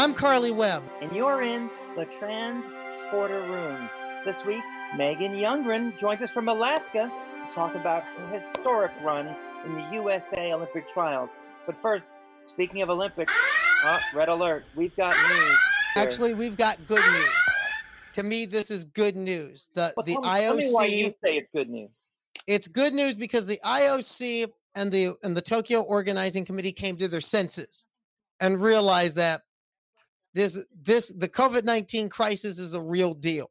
I'm Carly Webb. And you're in the Trans Sporter Room. This week, Megan Youngren joins us from Alaska to talk about her historic run in the USA Olympic trials. But first, speaking of Olympics, oh, red alert, we've got news. Here. Actually, we've got good news. To me, this is good news. The well, the me, IOC. Tell me why you say it's good news. It's good news because the IOC and the and the Tokyo Organizing Committee came to their senses and realized that this this the COVID-19 crisis is a real deal.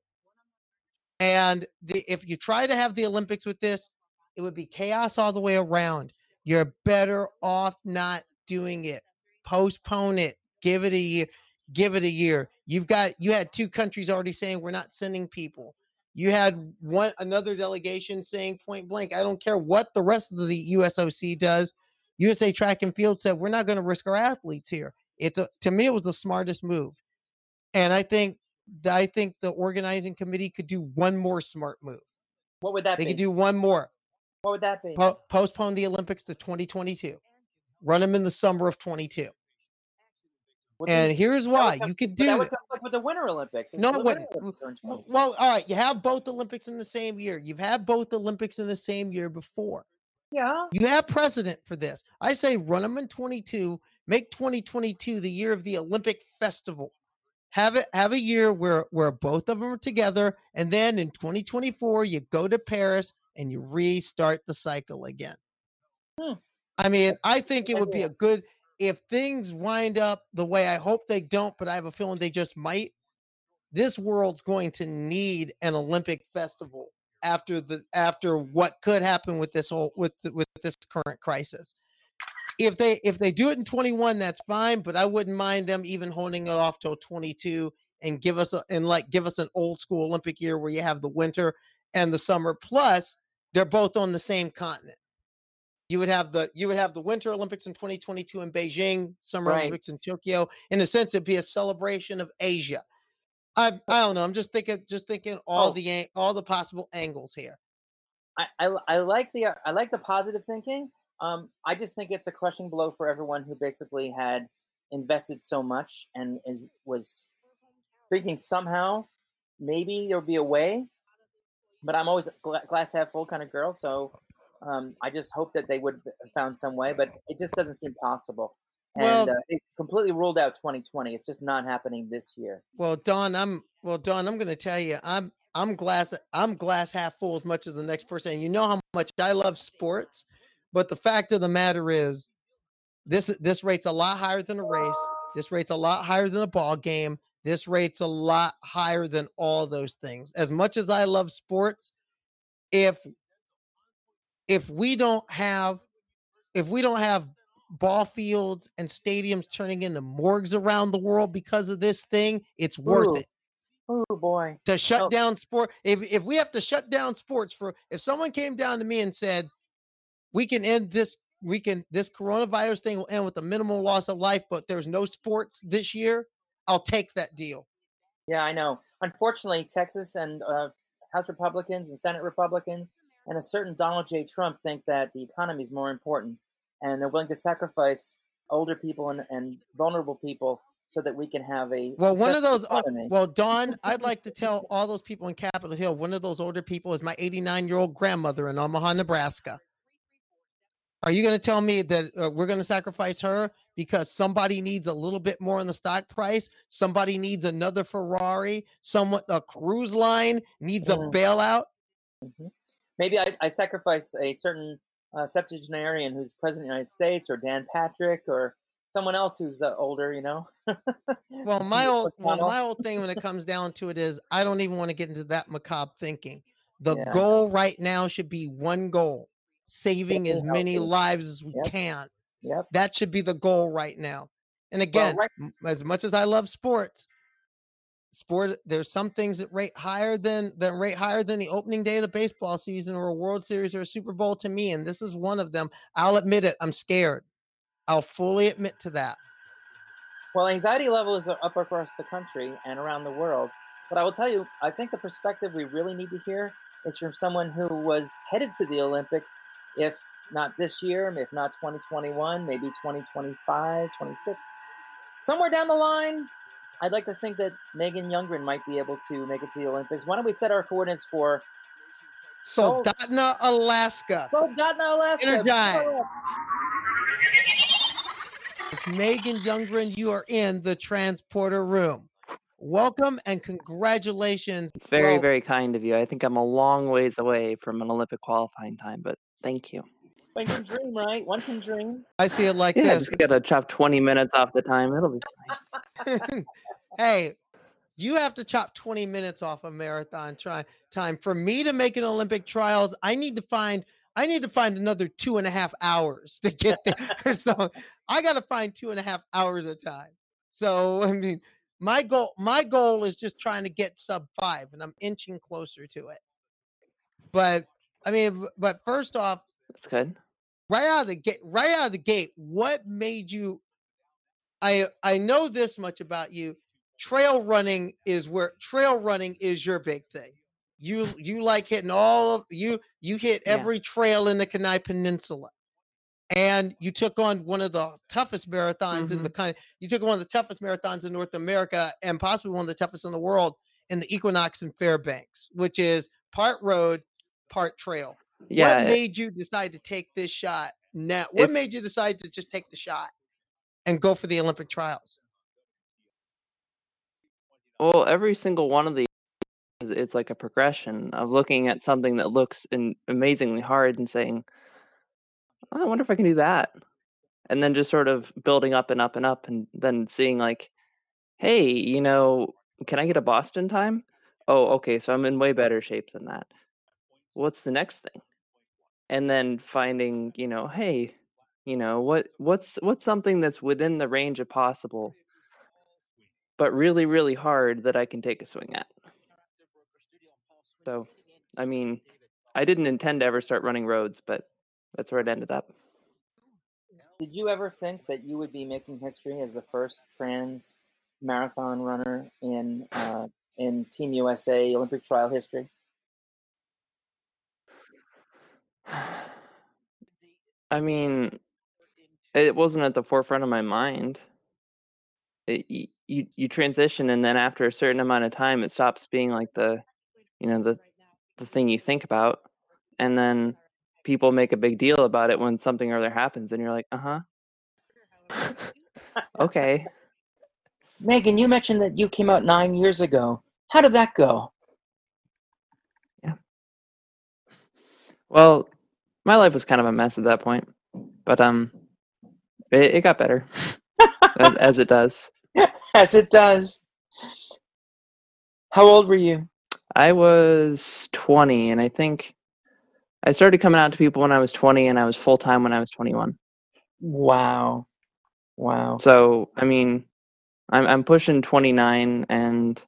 And the, if you try to have the Olympics with this, it would be chaos all the way around. You're better off not doing it. Postpone it. Give it a year. Give it a year. You've got you had two countries already saying we're not sending people. You had one another delegation saying point blank, I don't care what the rest of the USOC does. USA Track and Field said we're not going to risk our athletes here. It's a, to me it was the smartest move, and I think I think the organizing committee could do one more smart move. What would that they be? They could do one more. What would that be? Po- postpone the Olympics to 2022. Run them in the summer of 22. Well, and here's why come- you could do that it. would conflict with the Winter Olympics. No, The Winter. Olympics are in 2022. Well, all right, you have both Olympics in the same year. You've had both Olympics in the same year before. yeah. You have precedent for this. I say run them in 22, make 2022 the year of the Olympic festival. Have it have a year where where both of them are together and then in 2024 you go to Paris and you restart the cycle again. Hmm. I mean, I think it would be a good if things wind up the way I hope they don't, but I have a feeling they just might. This world's going to need an Olympic festival after the after what could happen with this whole with with this current crisis. If they if they do it in 21, that's fine, but I wouldn't mind them even holding it off till 22 and give us a and like give us an old school Olympic year where you have the winter and the summer. Plus, they're both on the same continent. You would have the you would have the Winter Olympics in 2022 in Beijing, Summer Right. Olympics in Tokyo. In a sense, it'd be a celebration of Asia. I I don't know. I'm just thinking just thinking all Oh. the all the possible angles here. I, I, I like the I like the positive thinking. Um, I just think it's a crushing blow for everyone who basically had invested so much and is, was thinking somehow maybe there would be a way. But I'm always gla- glass half full kind of girl, so um, I just hope that they would have found some way. But it just doesn't seem possible. And Well- uh, it completely ruled out 2020. It's just not happening this year. Well, Don, I'm well, Don. I'm going to tell you, I'm I'm glass I'm glass half full as much as the next person. And you know how much I love sports, but the fact of the matter is, this this rate's a lot higher than a race. This rate's a lot higher than a ball game. This rate's a lot higher than all those things. As much as I love sports, if if we don't have if we don't have ball fields and stadiums turning into morgues around the world because of this thing, it's worth Ooh. it Oh boy. to shut Oh. down sport. If if we have to shut down sports for if someone came down to me and said, we can end this, we can this coronavirus thing will end with a minimal loss of life, but there's no sports this year, I'll take that deal. Yeah, I know. Unfortunately, Texas and uh, House Republicans and Senate Republicans and a certain Donald J. Trump think that the economy is more important, and they're willing to sacrifice older people and, and vulnerable people so that we can have a Well, one of those. Oh, well, Don, I'd like to tell all those people in Capitol Hill. One of those older people is my 89 year old grandmother in Omaha, Nebraska. Are you going to tell me that uh, we're going to sacrifice her because somebody needs a little bit more in the stock price? Somebody needs another Ferrari. Someone, a cruise line needs a Mm. bailout. Mhm. Maybe I, I sacrifice a certain uh, septuagenarian who's president of the United States, or Dan Patrick, or someone else who's uh, older. You know. Well, my old, well, my old thing when it comes down to it is I don't even want to get into that macabre thinking. The Yeah. goal right now should be one goal: saving as many healthy. lives as we Yep. can. Yep. That should be the goal right now. And again, right- as much as I love sports, sport there's some things that rate higher than than rate higher than the opening day of the baseball season or a World Series or a Super Bowl to me, and this is one of them. I'll admit it. I'm scared. I'll fully admit to that. Well, anxiety level is up across the country and around the world. But I will tell you, I think the perspective we really need to hear is from someone who was headed to the Olympics, if not this year, if not 2021, maybe 2025, 26. Somewhere down the line, I'd like to think that Megan Youngren might be able to make it to the Olympics. Why don't we set our coordinates for Soldotna, Alaska. Soldotna, Alaska. Energize. Megan Youngren, you are in the transporter room. Welcome and congratulations. It's very, Well, very kind of you. I think I'm a long ways away from an Olympic qualifying time, but thank you. One can dream, right? One can dream. I see it like Yeah, this. just gotta chop 20 minutes off the time. It'll be fine. hey, you have to chop 20 minutes off a marathon try time. For me to make an Olympic trials, I need to find I need to find another two and a half hours to get there. so I gotta find two and a half hours of time. So I mean my goal my goal is just trying to get sub five and I'm inching closer to it. But I mean, but first off, That's good. right out of the gate right out of the gate what made you i i know this much about you trail running is where trail running is your big thing you you like hitting all of you you hit Yeah. every trail in the kenai peninsula and you took on one of the toughest marathons in the mm-hmm. kind you took on one of the toughest marathons in north america and possibly one of the toughest in the world in the equinox in fairbanks which is part road part trail Yeah. what made you decide to take this shot now what made you decide to just take the shot and go for the olympic trials Well, every single one of these, it's like a progression of looking at something that looks in, amazingly hard and saying, "Oh, I wonder if I can do that. And then just sort of building up and up and up and then seeing like, hey, you know, can I get a Boston time? Oh, okay, so I'm in way better shape than that. What's the next thing? And then finding, you know, hey, you know, what what's what's something that's within the range of possible, but really, really hard that I can take a swing at. So, I mean, I didn't intend to ever start running roads, but that's where it ended up. Did you ever think that you would be making history as the first trans marathon runner in uh, in Team USA Olympic trial history? I mean, it wasn't at the forefront of my mind. It, you you transition, and then after a certain amount of time, it stops being like the, you know, the the thing you think about, and then people make a big deal about it when something or other happens, and you're like, uh huh, okay. Megan, you mentioned that you came out nine years ago. How did that go? Yeah. Well, my life was kind of a mess at that point, but um, it, it got better as as it does. As it does. How old were you? I was 20, and I think I started coming out to people when I was 20, and I was full time when I was 21. Wow. Wow. So, I mean, I'm I'm pushing 29, and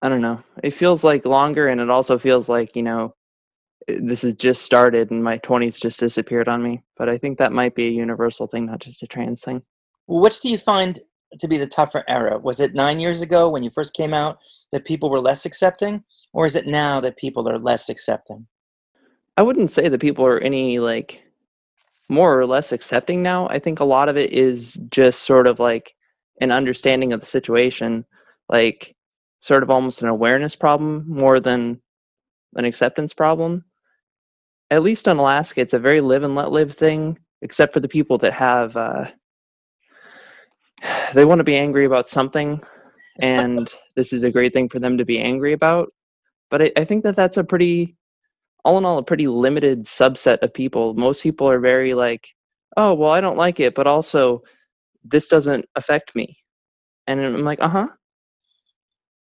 I don't know. It feels like longer, and it also feels like you know, this has just started, and my 20s just disappeared on me. But I think that might be a universal thing, not just a trans thing. Which do you find to be the tougher era? Was it nine years ago when you first came out that people were less accepting, or is it now that people are less accepting? I wouldn't say that people are any like more or less accepting now. I think a lot of it is just sort of like an understanding of the situation, like sort of almost an awareness problem more than an acceptance problem. At least on Alaska, it's a very live and let live thing, except for the people that have, uh, they want to be angry about something, and this is a great thing for them to be angry about. But I, I think that that's a pretty all in all a pretty limited subset of people. Most people are very like oh well i don't like it but also this doesn't affect me. And i'm like uh-huh.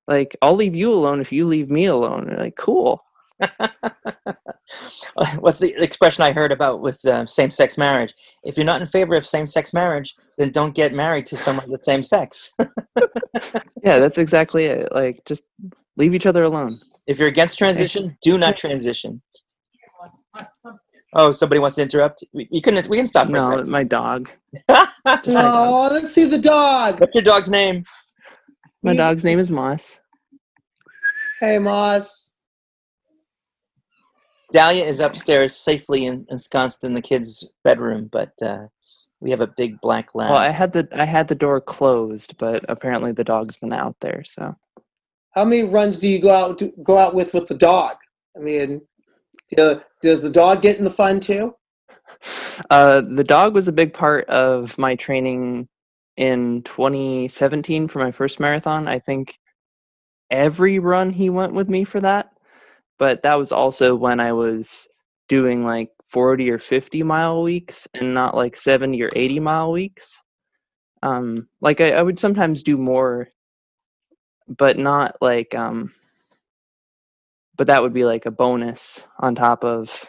Like i'll leave you alone if you leave me alone. They're like cool What's the expression I heard about with uh, same-sex marriage? If you're not in favor of same-sex marriage, then don't get married to someone with same sex. yeah that's exactly it like just leave each other alone if you're against transition, do not transition. Oh, somebody wants to interrupt. We, you couldn't. We can stop for a no second. my dog Just my dog. oh let's see the dog What's your dog's name? my He- dog's name is moss hey moss Dahlia is upstairs, safely ensconced in the kids' bedroom, but uh, We have a big black lab. Well, I had the I had the door closed, but apparently the dog's been out there. So, how many runs do you go out to, go out with with the dog? I mean, do, does the dog get in the fun too? Uh, the dog was a big part of my training in 2017 for my first marathon. I think every run he went with me for that, but that was also when I was doing like 40 or 50 mile weeks and not like 70 or 80 mile weeks. Um, like I, I would sometimes do more, but not like, um, but that would be like a bonus on top of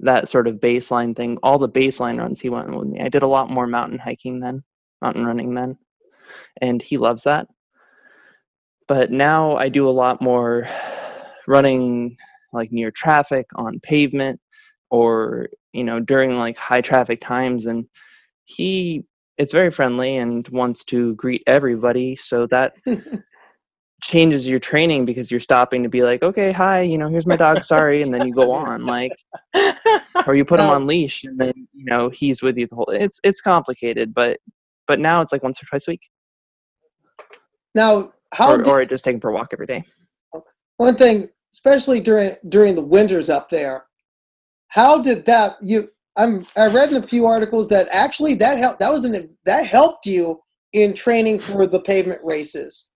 that sort of baseline thing. All the baseline runs he went with me. I did a lot more mountain hiking then, mountain running then, and he loves that. But now I do a lot more running like near traffic on pavement or you know during like high traffic times and he it's very friendly and wants to greet everybody so that changes your training because you're stopping to be like okay hi you know here's my dog sorry and then you go on like or you put him on leash and then you know he's with you the whole it's it's complicated but but now it's like once or twice a week. Now how or, did, or just take him for a walk every day. One thing especially during during the winters up there. How did that you i'm i read in a few articles that actually that helped that was an that helped you in training for the pavement races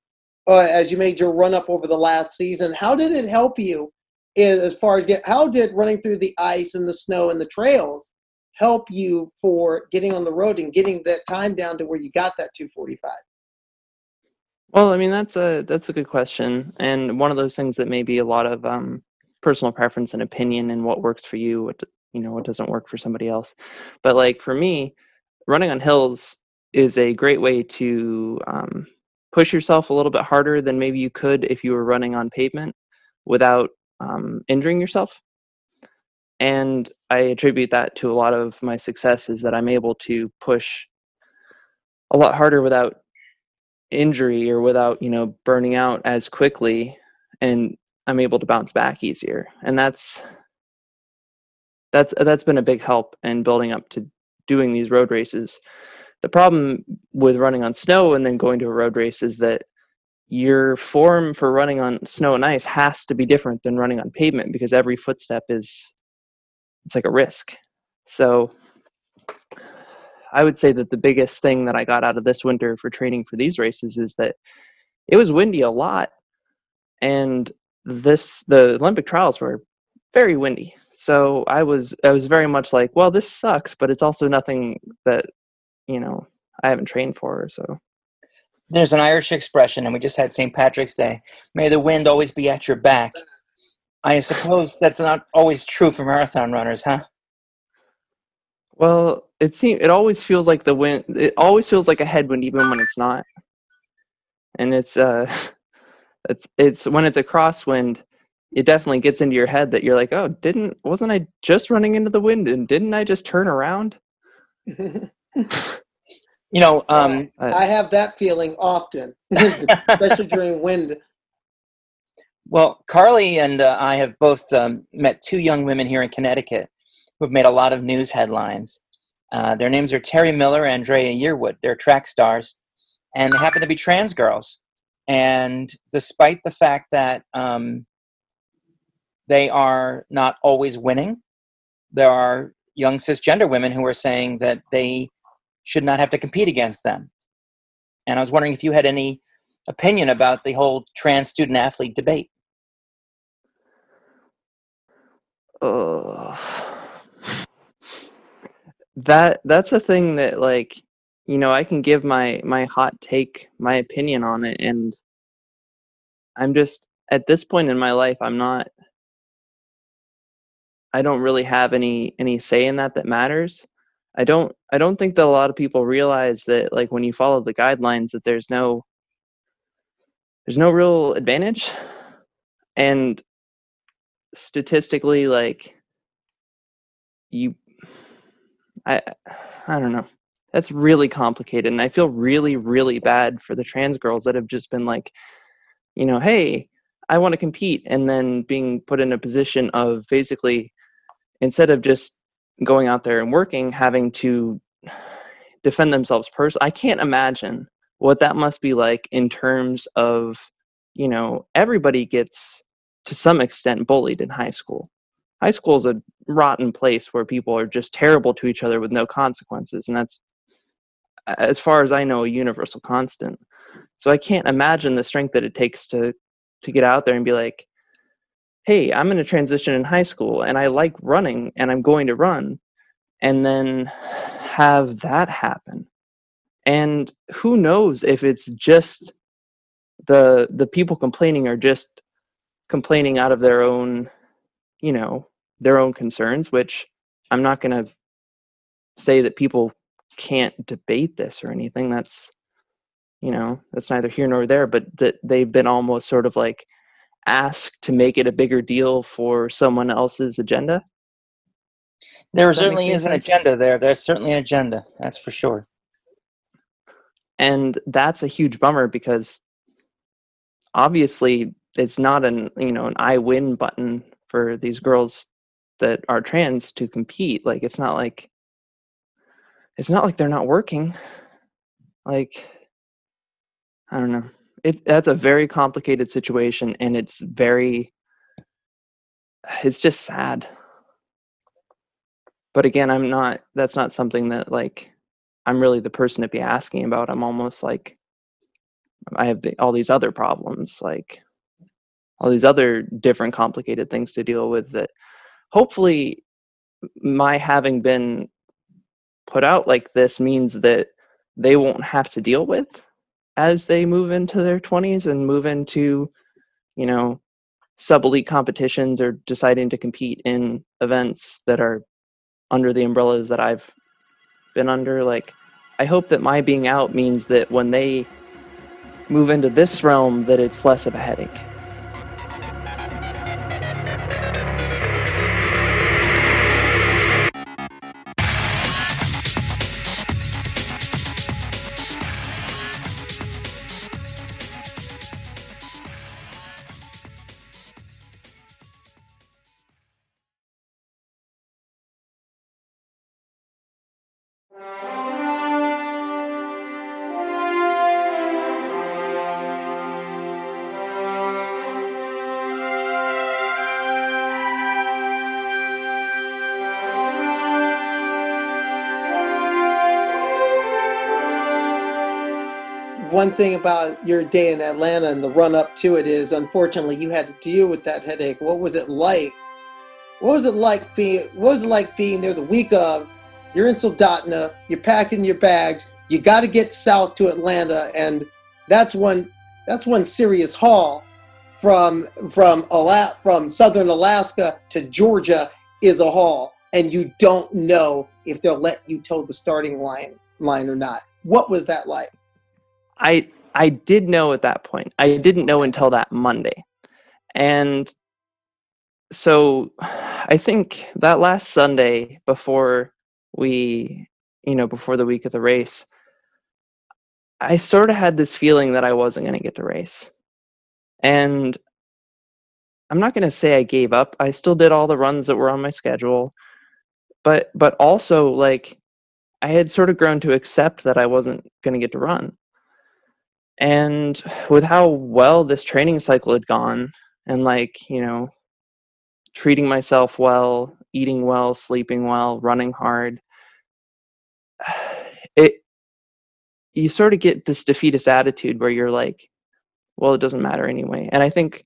uh, as you made your run up over the last season. How did it help you as far as get how did running through the ice and the snow and the trails help you for getting on the road and getting that time down to where you got that 245 well i mean that's a that's a good question and one of those things that maybe a lot of um, personal preference and opinion and what works for you what you know what doesn't work for somebody else. But like for me running on hills is a great way to um, push yourself a little bit harder than maybe you could if you were running on pavement without um, injuring yourself. And i attribute that to a lot of my success is that i'm able to push a lot harder without injury or without you know burning out as quickly and I'm able to bounce back easier. And that's that's that's been a big help in building up to doing these road races. The problem with running on snow and then going to a road race is that your form for running on snow and ice has to be different than running on pavement because every footstep is it's like a risk. So I would say that the biggest thing that I got out of this winter for training for these races is that it was windy a lot and this the Olympic trials were very windy. So I was I was very much like, well, this sucks, but it's also nothing that you know I haven't trained for. So there's an Irish expression, and we just had St. Patrick's Day. May the wind always be at your back. I suppose that's not always true for marathon runners, huh? Well, it seems it always feels like the wind. It always feels like a headwind, even when it's not. And it's uh, it's it's when it's a crosswind it definitely gets into your head that you're like oh didn't wasn't i just running into the wind and didn't i just turn around you know um, i have that feeling often especially during wind well carly and uh, i have both um, met two young women here in connecticut who've made a lot of news headlines. Uh, their names are terry miller and andraya yearwood. They're track stars. And they happen to be trans girls. And despite the fact that um, they are not always winning, there are young cisgender women who are saying that they should not have to compete against them. And I was wondering if you had any opinion about the whole trans student athlete debate. Oh, that that's a thing that like you know i can give my my hot take my opinion on it and i'm just at this point in my life i'm not i don't really have any any say in that that matters. I don't i don't think that a lot of people realize that like when you follow the guidelines that there's no there's no real advantage and statistically like you i i don't know that's really complicated and i feel really really bad for the trans girls that have just been like you know hey i want to compete and then being put in a position of basically instead of just going out there and working having to defend themselves personally. I can't imagine what that must be like in terms of, you know, everybody gets to some extent bullied in high school. High school is a rotten place where people are just terrible to each other with no consequences, and that's, as far as I know, a universal constant. So I can't imagine the strength that it takes to to get out there and be like, "Hey, I'm in a transition in high school, and I like running, and I'm going to run," and then have that happen and who knows if it's just the the people complaining are just complaining out of their own you know their own concerns which i'm not going to say that people can't debate this or anything that's you know that's neither here nor there but that they've been almost sort of like asked to make it a bigger deal for someone else's agenda there certainly is an agenda there. There's certainly an agenda. That's for sure. And that's a huge bummer because obviously it's not an you know an I win button for these girls that are trans to compete. Like it's not like it's not like they're not working. Like I don't know. It that's a very complicated situation and it's very it's just sad but again i'm not that's not something that like i'm really the person to be asking about i'm almost like i have all these other problems like all these other different complicated things to deal with that hopefully my having been put out like this means that they won't have to deal with as they move into their 20s and move into you know sub elite competitions or deciding to compete in events that are under the umbrellas that I've been under. Like, I hope that my being out means that when they move into this realm, that it's less of a headache. Thing about your day in Atlanta and the run up to it is, unfortunately, you had to deal with that headache. What was it like? What was it like being? What was it like being there the week of? You're in Soldotna. You're packing your bags. You got to get south to Atlanta, and that's when that's when serious haul from from Ala- from southern Alaska to Georgia is a haul, and you don't know if they'll let you toe the starting line line or not. What was that like? I I did know at that point. I didn't know until that Monday. And so I think that last Sunday before we, you know, before the week of the race, I sort of had this feeling that I wasn't going to get to race. And I'm not going to say I gave up. I still did all the runs that were on my schedule. But but also like I had sort of grown to accept that I wasn't going to get to run. And with how well this training cycle had gone, and like, you know, treating myself well, eating well, sleeping well, running hard, it you sort of get this defeatist attitude where you're like, well, it doesn't matter anyway. And I think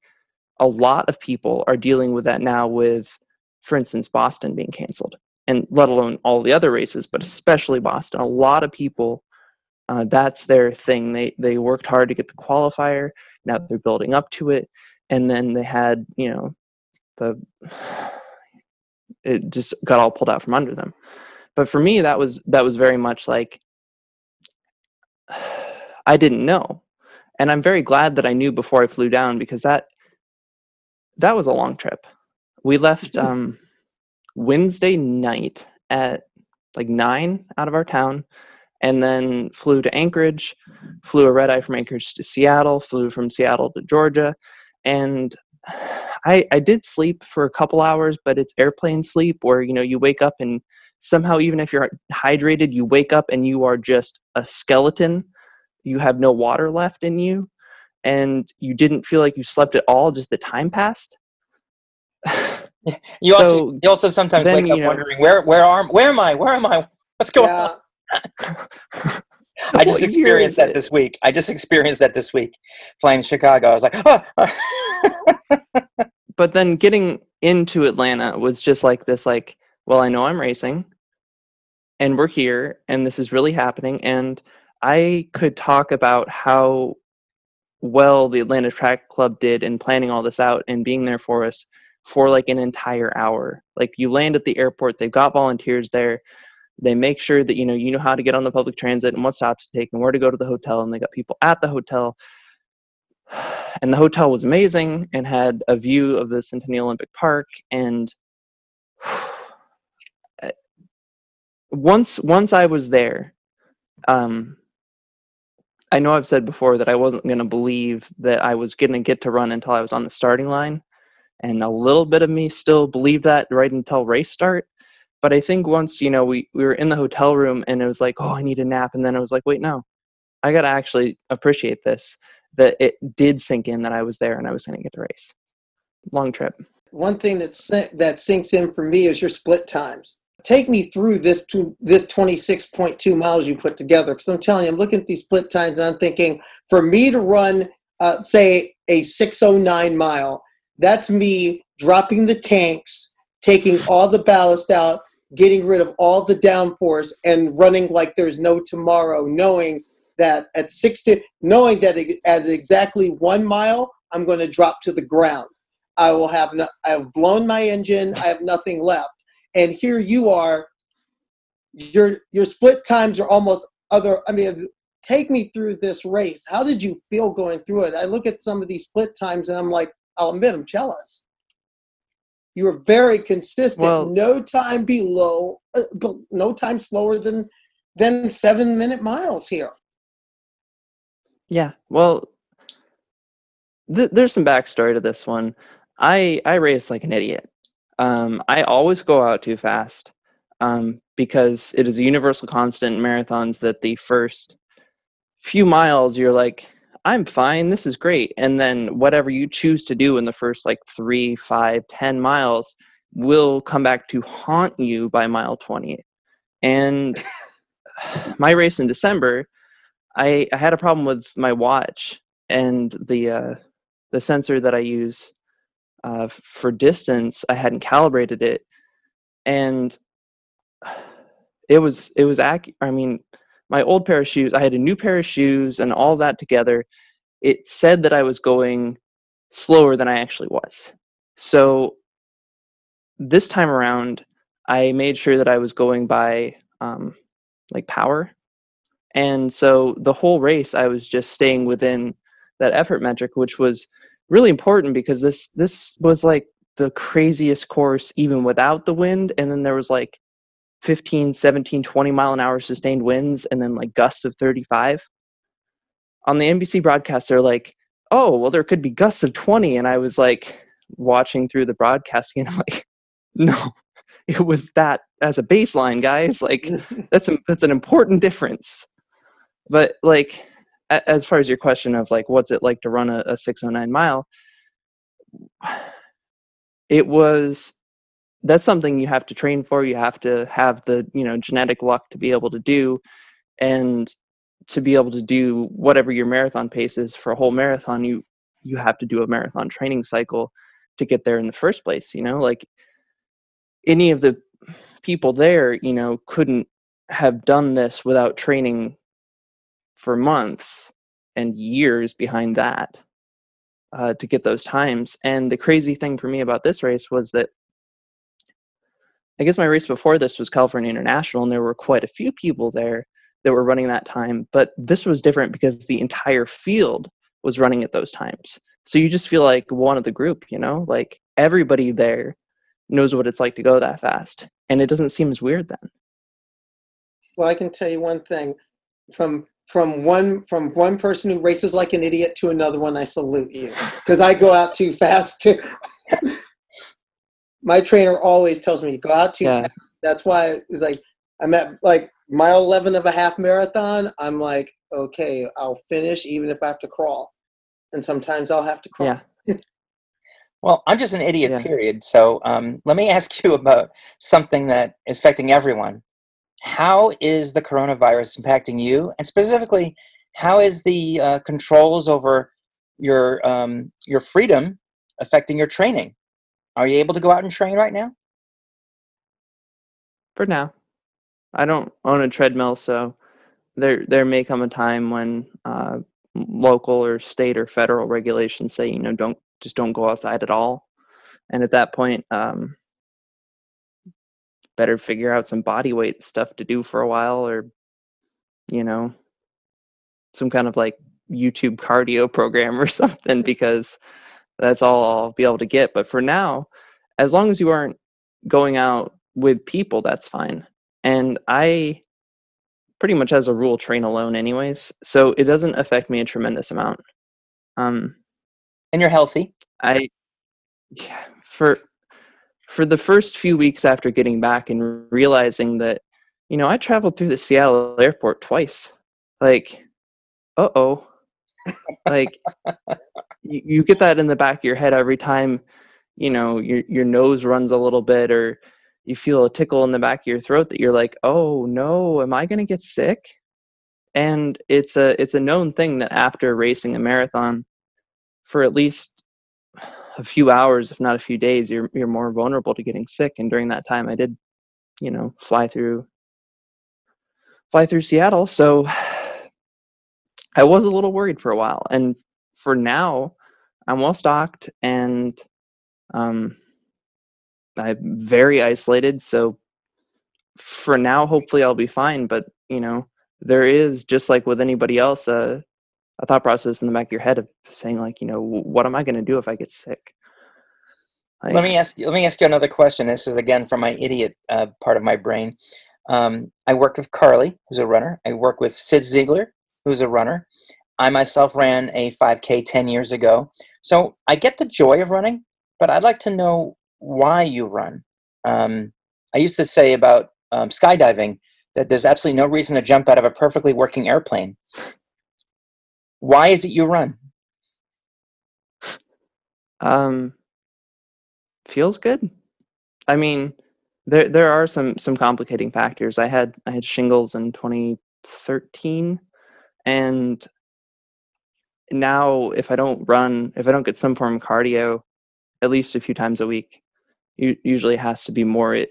a lot of people are dealing with that now with, for instance, Boston being canceled, and let alone all the other races, but especially Boston. A lot of people uh, that's their thing. They they worked hard to get the qualifier. Now they're building up to it, and then they had you know the it just got all pulled out from under them. But for me, that was that was very much like I didn't know, and I'm very glad that I knew before I flew down because that that was a long trip. We left mm-hmm. um, Wednesday night at like nine out of our town and then flew to Anchorage, flew a red eye from Anchorage to Seattle, flew from Seattle to Georgia, and I I did sleep for a couple hours, but it's airplane sleep where you know you wake up and somehow even if you're hydrated you wake up and you are just a skeleton. You have no water left in you and you didn't feel like you slept at all just the time passed. You also so you also sometimes then, wake up know, wondering where where are where am i? Where am i? What's going yeah. on I just experienced that it? this week. I just experienced that this week flying to Chicago. I was like, ah. but then getting into Atlanta was just like this like, well, I know I'm racing and we're here and this is really happening and I could talk about how well the Atlanta Track Club did in planning all this out and being there for us for like an entire hour. Like you land at the airport, they've got volunteers there they make sure that you know you know how to get on the public transit and what stops to take and where to go to the hotel and they got people at the hotel. And the hotel was amazing and had a view of the centennial olympic park and once once i was there um i know i've said before that i wasn't going to believe that i was going to get to run until i was on the starting line and a little bit of me still believed that right until race start but I think once, you know, we, we were in the hotel room and it was like, oh, I need a nap. And then I was like, wait, no, I got to actually appreciate this, that it did sink in that I was there and I was going to get to race. Long trip. One thing that, that sinks in for me is your split times. Take me through this to this 26.2 miles you put together. Because I'm telling you, I'm looking at these split times and I'm thinking, for me to run, uh, say, a 609 mile, that's me dropping the tanks, taking all the ballast out, getting rid of all the downforce and running like there's no tomorrow, knowing that at 60, knowing that as exactly one mile, I'm going to drop to the ground. I will have no, I have blown my engine. I have nothing left. And here you are. Your your split times are almost other. I mean, take me through this race. How did you feel going through it? I look at some of these split times and I'm like, I'll admit, I'm jealous. You were very consistent. Well, no time below, uh, no time slower than than seven minute miles here. Yeah. Well, th- there's some backstory to this one. I I race like an idiot. Um, I always go out too fast um, because it is a universal constant in marathons that the first few miles you're like I'm fine. This is great. And then whatever you choose to do in the first like three, five, ten miles will come back to haunt you by mile 20. And my race in December, I, I had a problem with my watch and the uh, the sensor that I use uh, for distance. I hadn't calibrated it, and it was it was accurate. I mean, my old pair of shoes, I had a new pair of shoes and all that together. It said that I was going slower than I actually was. So this time around, I made sure that I was going by um, like power. And so the whole race, I was just staying within that effort metric, which was really important because this this was like the craziest course even without the wind. And then there was like 15, 17, 20 mile an hour sustained winds and then like gusts of 35. On the NBC broadcast, they're like, oh, well, there could be gusts of 20. And I was like watching through the broadcasting and I'm like, no, it was that as a baseline, guys. Like that's a, that's an important difference. But like, a, as far as your question of like, what's it like to run a, a 609 mile? It was that's something you have to train for you have to have the you know genetic luck to be able to do and to be able to do whatever your marathon pace is for a whole marathon you you have to do a marathon training cycle to get there in the first place you know? Like any of the people there you know couldn't have done this without training for months and years behind that uh, to get those times. And the crazy thing for me about this race was that I guess my race before this was California International, and there were quite a few people there that were running that time. But this was different because the entire field was running at those times. So you just feel like one of the group, you know, like everybody there knows what it's like to go that fast. And it doesn't seem as weird then. Well, I can tell you one thing from from one from one person who races like an idiot to another one, I salute you because I go out too fast to my trainer always tells me go out too yeah. fast That's why it's like I'm at like mile 11 of a half marathon. I'm like, okay, I'll finish even if I have to crawl. And sometimes I'll have to crawl. Yeah. Well, I'm just an idiot, Yeah. period. So um, let me ask you about something that is affecting everyone. How is the coronavirus impacting you? And specifically, how is the uh, controls over your um, your freedom affecting your training? Are you able to go out and train right now? For now, I don't own a treadmill, so there there may come a time when uh, local or state or federal regulations say you know don't just don't go outside at all, and at that point, um, better figure out some body weight stuff to do for a while, or you know, some kind of like YouTube cardio program or something because that's all I'll be able to get. But for now, as long as you aren't going out with people, that's fine. And I pretty much as a rule train alone anyways, so it doesn't affect me a tremendous amount. Um And you're healthy. I yeah, for for the first few weeks after getting back and realizing that you know, I traveled through the Seattle airport twice. Like uh-oh. like you, you get that in the back of your head every time you know your your nose runs a little bit or you feel a tickle in the back of your throat that you're like oh no am i going to get sick? And it's a it's a known thing that after racing a marathon for at least a few hours if not a few days you're you're more vulnerable to getting sick. And during that time i did you know fly through fly through seattle. So i was a little worried for a while. And for now i'm well stocked and um i'm very isolated so for now hopefully i'll be fine but you know there is just like with anybody else a, a thought process in the back of your head of saying like you know what am i going to do if i get sick Let me ask you. Let me ask you another question. This is again from my idiot uh, part of my brain. Um, I work with Carly, who's a runner. I work with Cyd Zeigler, who's a runner. I myself ran a 5K 10 years ago. So I get the joy of running, but I'd like to know why you run. Um, I used to say about um, skydiving that there's absolutely no reason to jump out of a perfectly working airplane. Why is it you run? Um, feels good. I mean, there there are some some complicating factors. I had I had shingles in 2013, and now if I don't run, if I don't get some form of cardio, at least a few times a week, u- usually has to be more. It,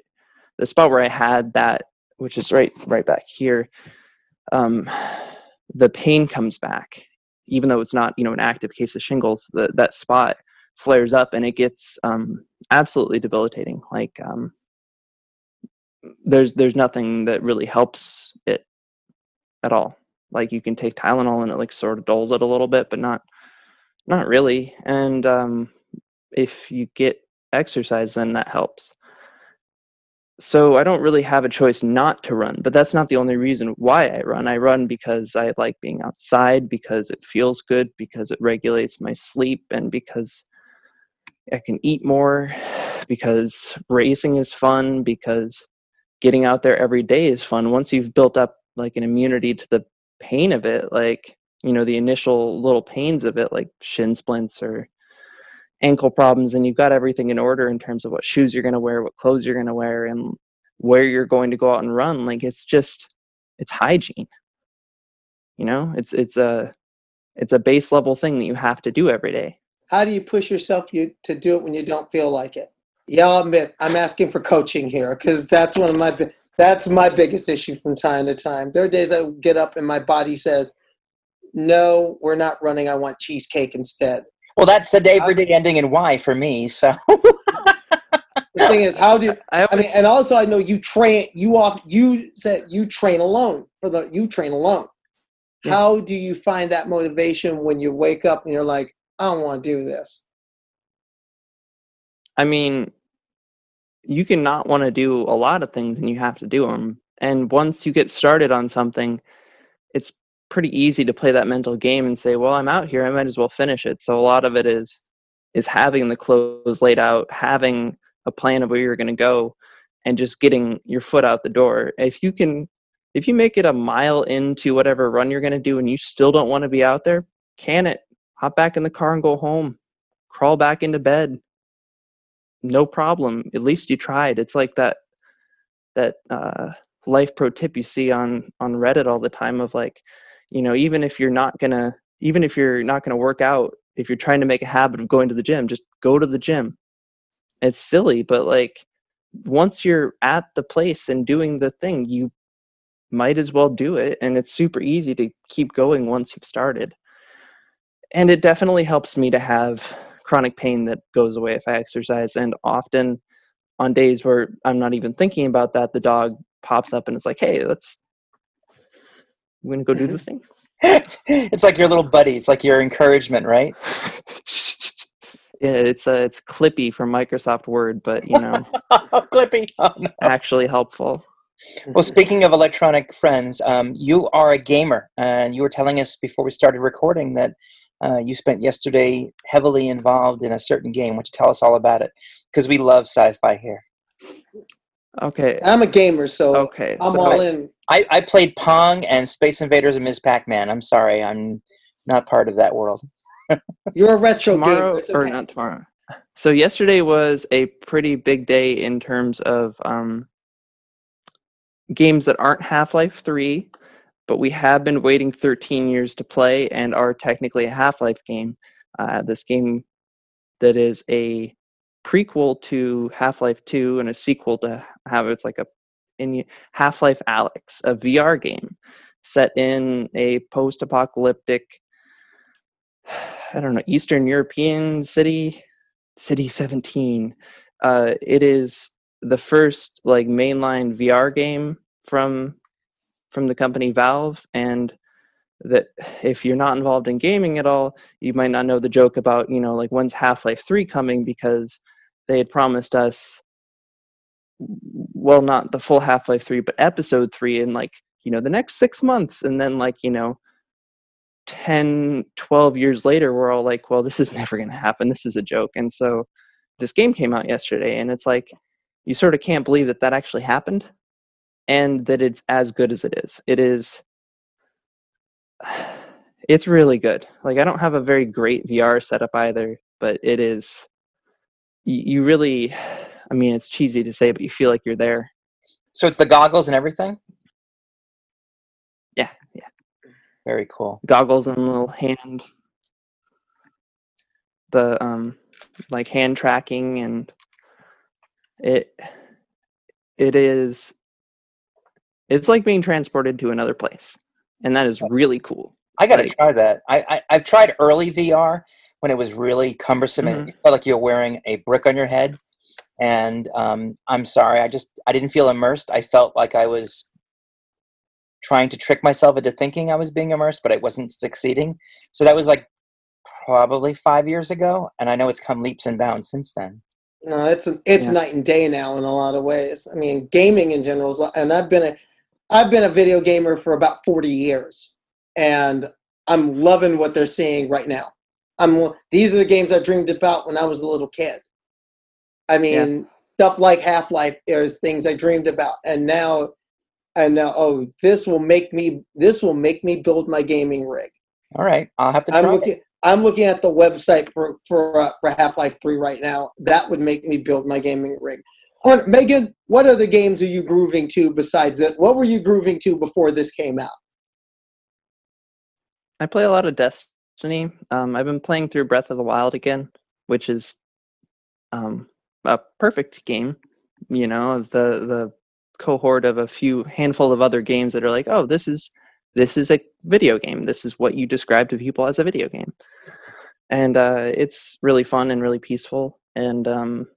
the spot where I had that, which is right right back here, um, the pain comes back, even though it's not you know an active case of shingles. The, that spot flares up and it gets um, absolutely debilitating. Like um, there's there's nothing that really helps it at all. Like you can take Tylenol and it like sort of dulls it a little bit, but not not really. And um, if you get exercise, then that helps. So I don't really have a choice not to run, but that's not the only reason why I run. I run because I like being outside, because it feels good, because it regulates my sleep, and because I can eat more, because racing is fun, because getting out there every day is fun. Once you've built up like an immunity to the pain of it, like, you know, the initial little pains of it, like shin splints or ankle problems, and you've got everything in order in terms of what shoes you're going to wear, what clothes you're going to wear, and where you're going to go out and run. Like, it's just, it's hygiene. You know, it's, it's a, it's a base level thing that you have to do every day. How do you push yourself you, to do it when you don't feel like it? Yeah, I'll admit I'm asking for coaching here because that's one of my that's my biggest issue from time to time. There are days I get up and my body says, "No, we're not running. I want cheesecake instead." Well, that's a day for day ending in Y for me. So The thing is, how do I, I mean? And also, I know you train. You off. You said you train alone for the. You train alone. Yeah. How do you find that motivation when you wake up and you're like, "I don't want to do this." I mean, you can not want to do a lot of things and you have to do them. And once you get started on something, it's pretty easy to play that mental game and say, "Well, I'm out here. I might as well finish it." So a lot of it is is having the clothes laid out, having a plan of where you're going to go, and just getting your foot out the door. If you can, if you make it a mile into whatever run you're going to do and you still don't want to be out there, can it, hop back in the car and go home, crawl back into bed. No problem. At least you tried. It's like that, that, uh, life pro tip you see on on reddit all the time of like you know even if you're not gonna even if you're not gonna work out if you're trying to make a habit of going to the gym just go to the gym it's silly but like once you're at the place and doing the thing you might as well do it and it's super easy to keep going once you've started and it definitely helps me to have chronic pain that goes away if i exercise and often on days where i'm not even thinking about that the dog pops up and it's like, hey, let's we're gonna go do the thing. it's like your little buddy. It's like your encouragement, right? yeah, it's a, it's Clippy from Microsoft Word, but you know, Clippy, oh, no. actually helpful. Well, speaking of electronic friends, um, you are a gamer, and you were telling us before we started recording that uh, you spent yesterday heavily involved in a certain game. Why don't you tell us all about it? Because we love sci-fi here. Okay. I'm a gamer, so okay. I'm so all I, in. I, I played Pong and Space Invaders and Ms. Pac-Man. I'm sorry, I'm not part of that world. You're a retro tomorrow gamer. It's or not tomorrow. So yesterday was a pretty big day in terms of um, games that aren't Half-Life 3, but we have been waiting 13 years to play and are technically a Half-Life game. Uh, this game that is a prequel to Half-Life 2 and a sequel to have it's like a in Half-Life Alyx, a VR game set in a post-apocalyptic I don't know, Eastern European city, City 17. Uh, it is the first like mainline VR game from from the company Valve, and that if you're not involved in gaming at all, you might not know the joke about you know like when's Half Life Three coming because they had promised us well not the full Half Life Three but Episode Three in like you know the next six months, and then like you know 10 12 years later we're all like well this is never going to happen. This is a joke. And so this game came out yesterday and it's like you sort of can't believe that that actually happened and that it's as good as it is it is it's really good like i don't have a very great vr setup either but it is you, really i mean it's cheesy to say but you feel like you're there So it's the goggles and everything. yeah yeah Very cool. goggles and little hand the um like hand tracking and it it is it's like being transported to another place and that is really cool I got to Like- try that. I, I I've tried early VR when it was really cumbersome and you felt like you're wearing a brick on your head. And um, I'm sorry, I just I didn't feel immersed. I felt like I was trying to trick myself into thinking I was being immersed, but I wasn't succeeding. So that was like probably five years ago, and I know it's come leaps and bounds since then. No, it's it's Yeah. night and day now in a lot of ways. I mean, gaming in general, is, and I've been a I've been a video gamer for about forty years, and I'm loving what they're seeing right now. I'm these are the games I dreamed about when I was a little kid. I mean, stuff like Half Life is things I dreamed about, and now, and now, oh, this will make me this will make me build my gaming rig. All right, I'll have to I'm try. it. looking. I'm looking at the website for for uh, for Half Life Three right now. That would make me build my gaming rig. Hun- Megan, what other games are you grooving to besides it? What were you grooving to before this came out? i play a lot of destiny um i've been playing through breath of the wild again which is um a perfect game you know the the cohort of a few handful of other games that are like oh this is this is a video game this is what you describe to people as a video game and uh it's really fun and really peaceful and um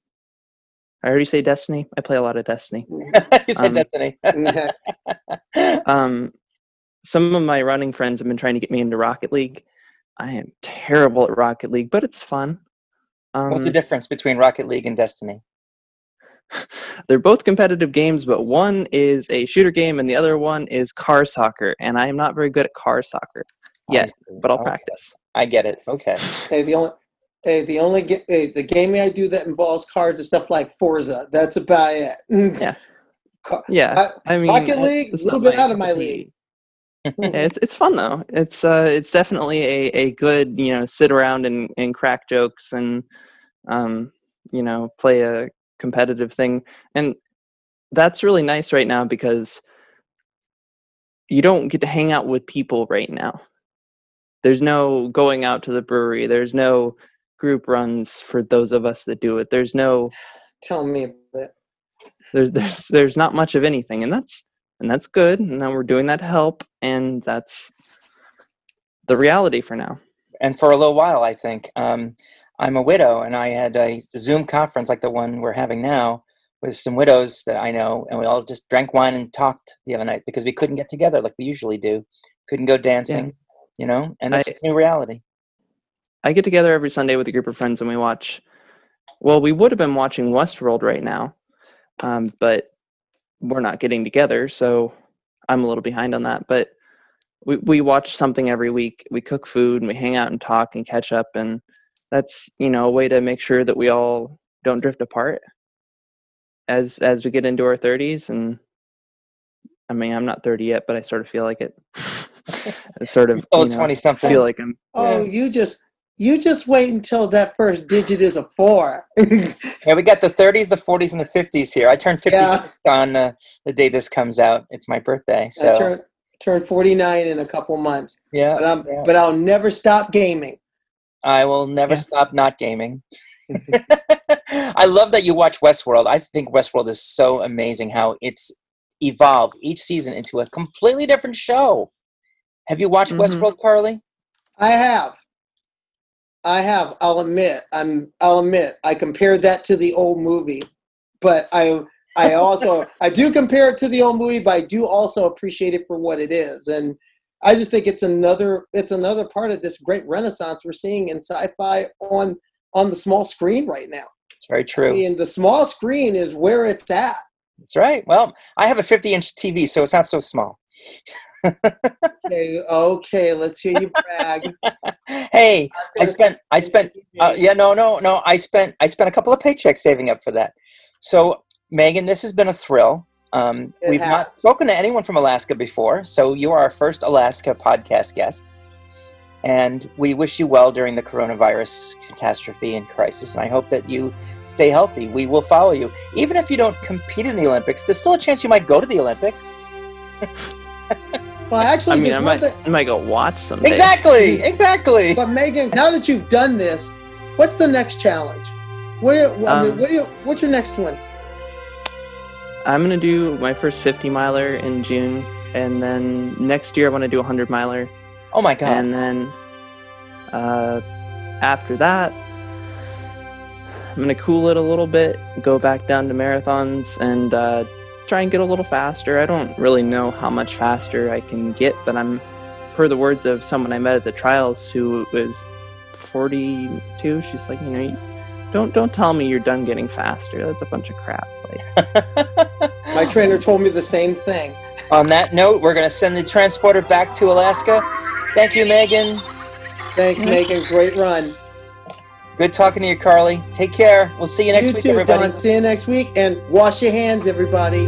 i already say destiny i play a lot of destiny you said Um, Destiny. um some of my running friends have been trying to get me into rocket league i am terrible at rocket league but it's fun What's the um, difference between Rocket League and Destiny? they're both competitive games but one is a shooter game and the other one is car soccer and i am not very good at car soccer I yet but i'll Okay, practice I get it. Okay. Hey, the only Hey, the only ga- hey, the gaming I do that involves cards is stuff like Forza. That's about it. Yeah. Ca- Yeah, I mean, Rocket League, a little bit out of my league. yeah, it's it's fun though. It's uh, it's definitely a, a good you know sit around and, and crack jokes and um, you know play a competitive thing, and that's really nice right now because you don't get to hang out with people right now. There's no going out to the brewery. There's no group runs for those of us that do it. There's no Tell me about it. there's there's there's not much of anything and that's and that's good and then we're doing that to help and that's the reality for now and for a little while, I think. Um, I'm a widow, and I had a Zoom conference like the one we're having now with some widows that I know, and we all just drank wine and talked the other night because we couldn't get together like we usually do. Couldn't go dancing, you know, and that's I- a new reality. I get together every sunday with a group of friends and we watch well we would have been watching westworld right now um, but we're not getting together so i'm a little behind on that but we, we watch something every week we cook food and we hang out and talk and catch up and that's you know a way to make sure that we all don't drift apart as as we get into our 30s and i mean i'm not 30 yet but i sort of feel like it it's sort of Oh, you know, 20 something. feel like i'm Oh, Yeah. you just you just wait until that first digit is a four. Yeah, we got the 30s, the 40s, and the 50s here. I turned 50 Yeah. on uh, the day this comes out. It's my birthday, so I turn turn 49 in a couple months. yeah, But I'm yeah. but I'll never stop gaming. I will never Yeah. stop not gaming. I love that you watch Westworld. I think Westworld is so amazing how it's evolved each season into a completely different show. Have you watched Mhm. Westworld, Carly? I have. I have. I'll admit. I'm. I'll admit. I compared that to the old movie, but I. I also. I do compare it to the old movie, but I do also appreciate it for what it is, and I just think it's another. It's another part of this great renaissance we're seeing in sci-fi on on the small screen right now. It's very true. I mean, the small screen is where it's at. That's right. Well, I have a 50 inch TV, so it's not so small. Okay, okay. Let's hear you brag. hey, I spent, I spent, uh, yeah, no, no, no. I spent, I spent a couple of paychecks saving up for that. So, Megan, this has been a thrill. Um, we've not spoken to anyone from Alaska before, so you are our first Alaska podcast guest. And we wish you well during the coronavirus catastrophe and crisis. And I hope that you stay healthy. We will follow you. Even if you don't compete in the Olympics, there's still a chance you might go to the Olympics. Well, actually, i mean i might, thing- I might go watch someday Exactly, exactly. But Megan, now that you've done this, what's the next challenge? What? do you- I mean, Um, what do you? What's your next one? I'm gonna do my first 50 miler in June, and then next year I want to do a 100 miler, oh my God. and then uh, after that, I'm gonna cool it a little bit, go back down to marathons, and uh, try and get a little faster. I don't really know how much faster I can get, but I'm, per the words of someone I met at the trials who was 42, she's like, you know, you- don't don't tell me you're done getting faster. That's a bunch of crap. Like. My trainer told me the same thing. On that note, we're going to send the transporter back to Alaska. Thank you, Megan. Thanks, Megan. Great run. Good talking to you, Carly. Take care. We'll see you next you week, too, everybody. Don. See you next week, and wash your hands, everybody.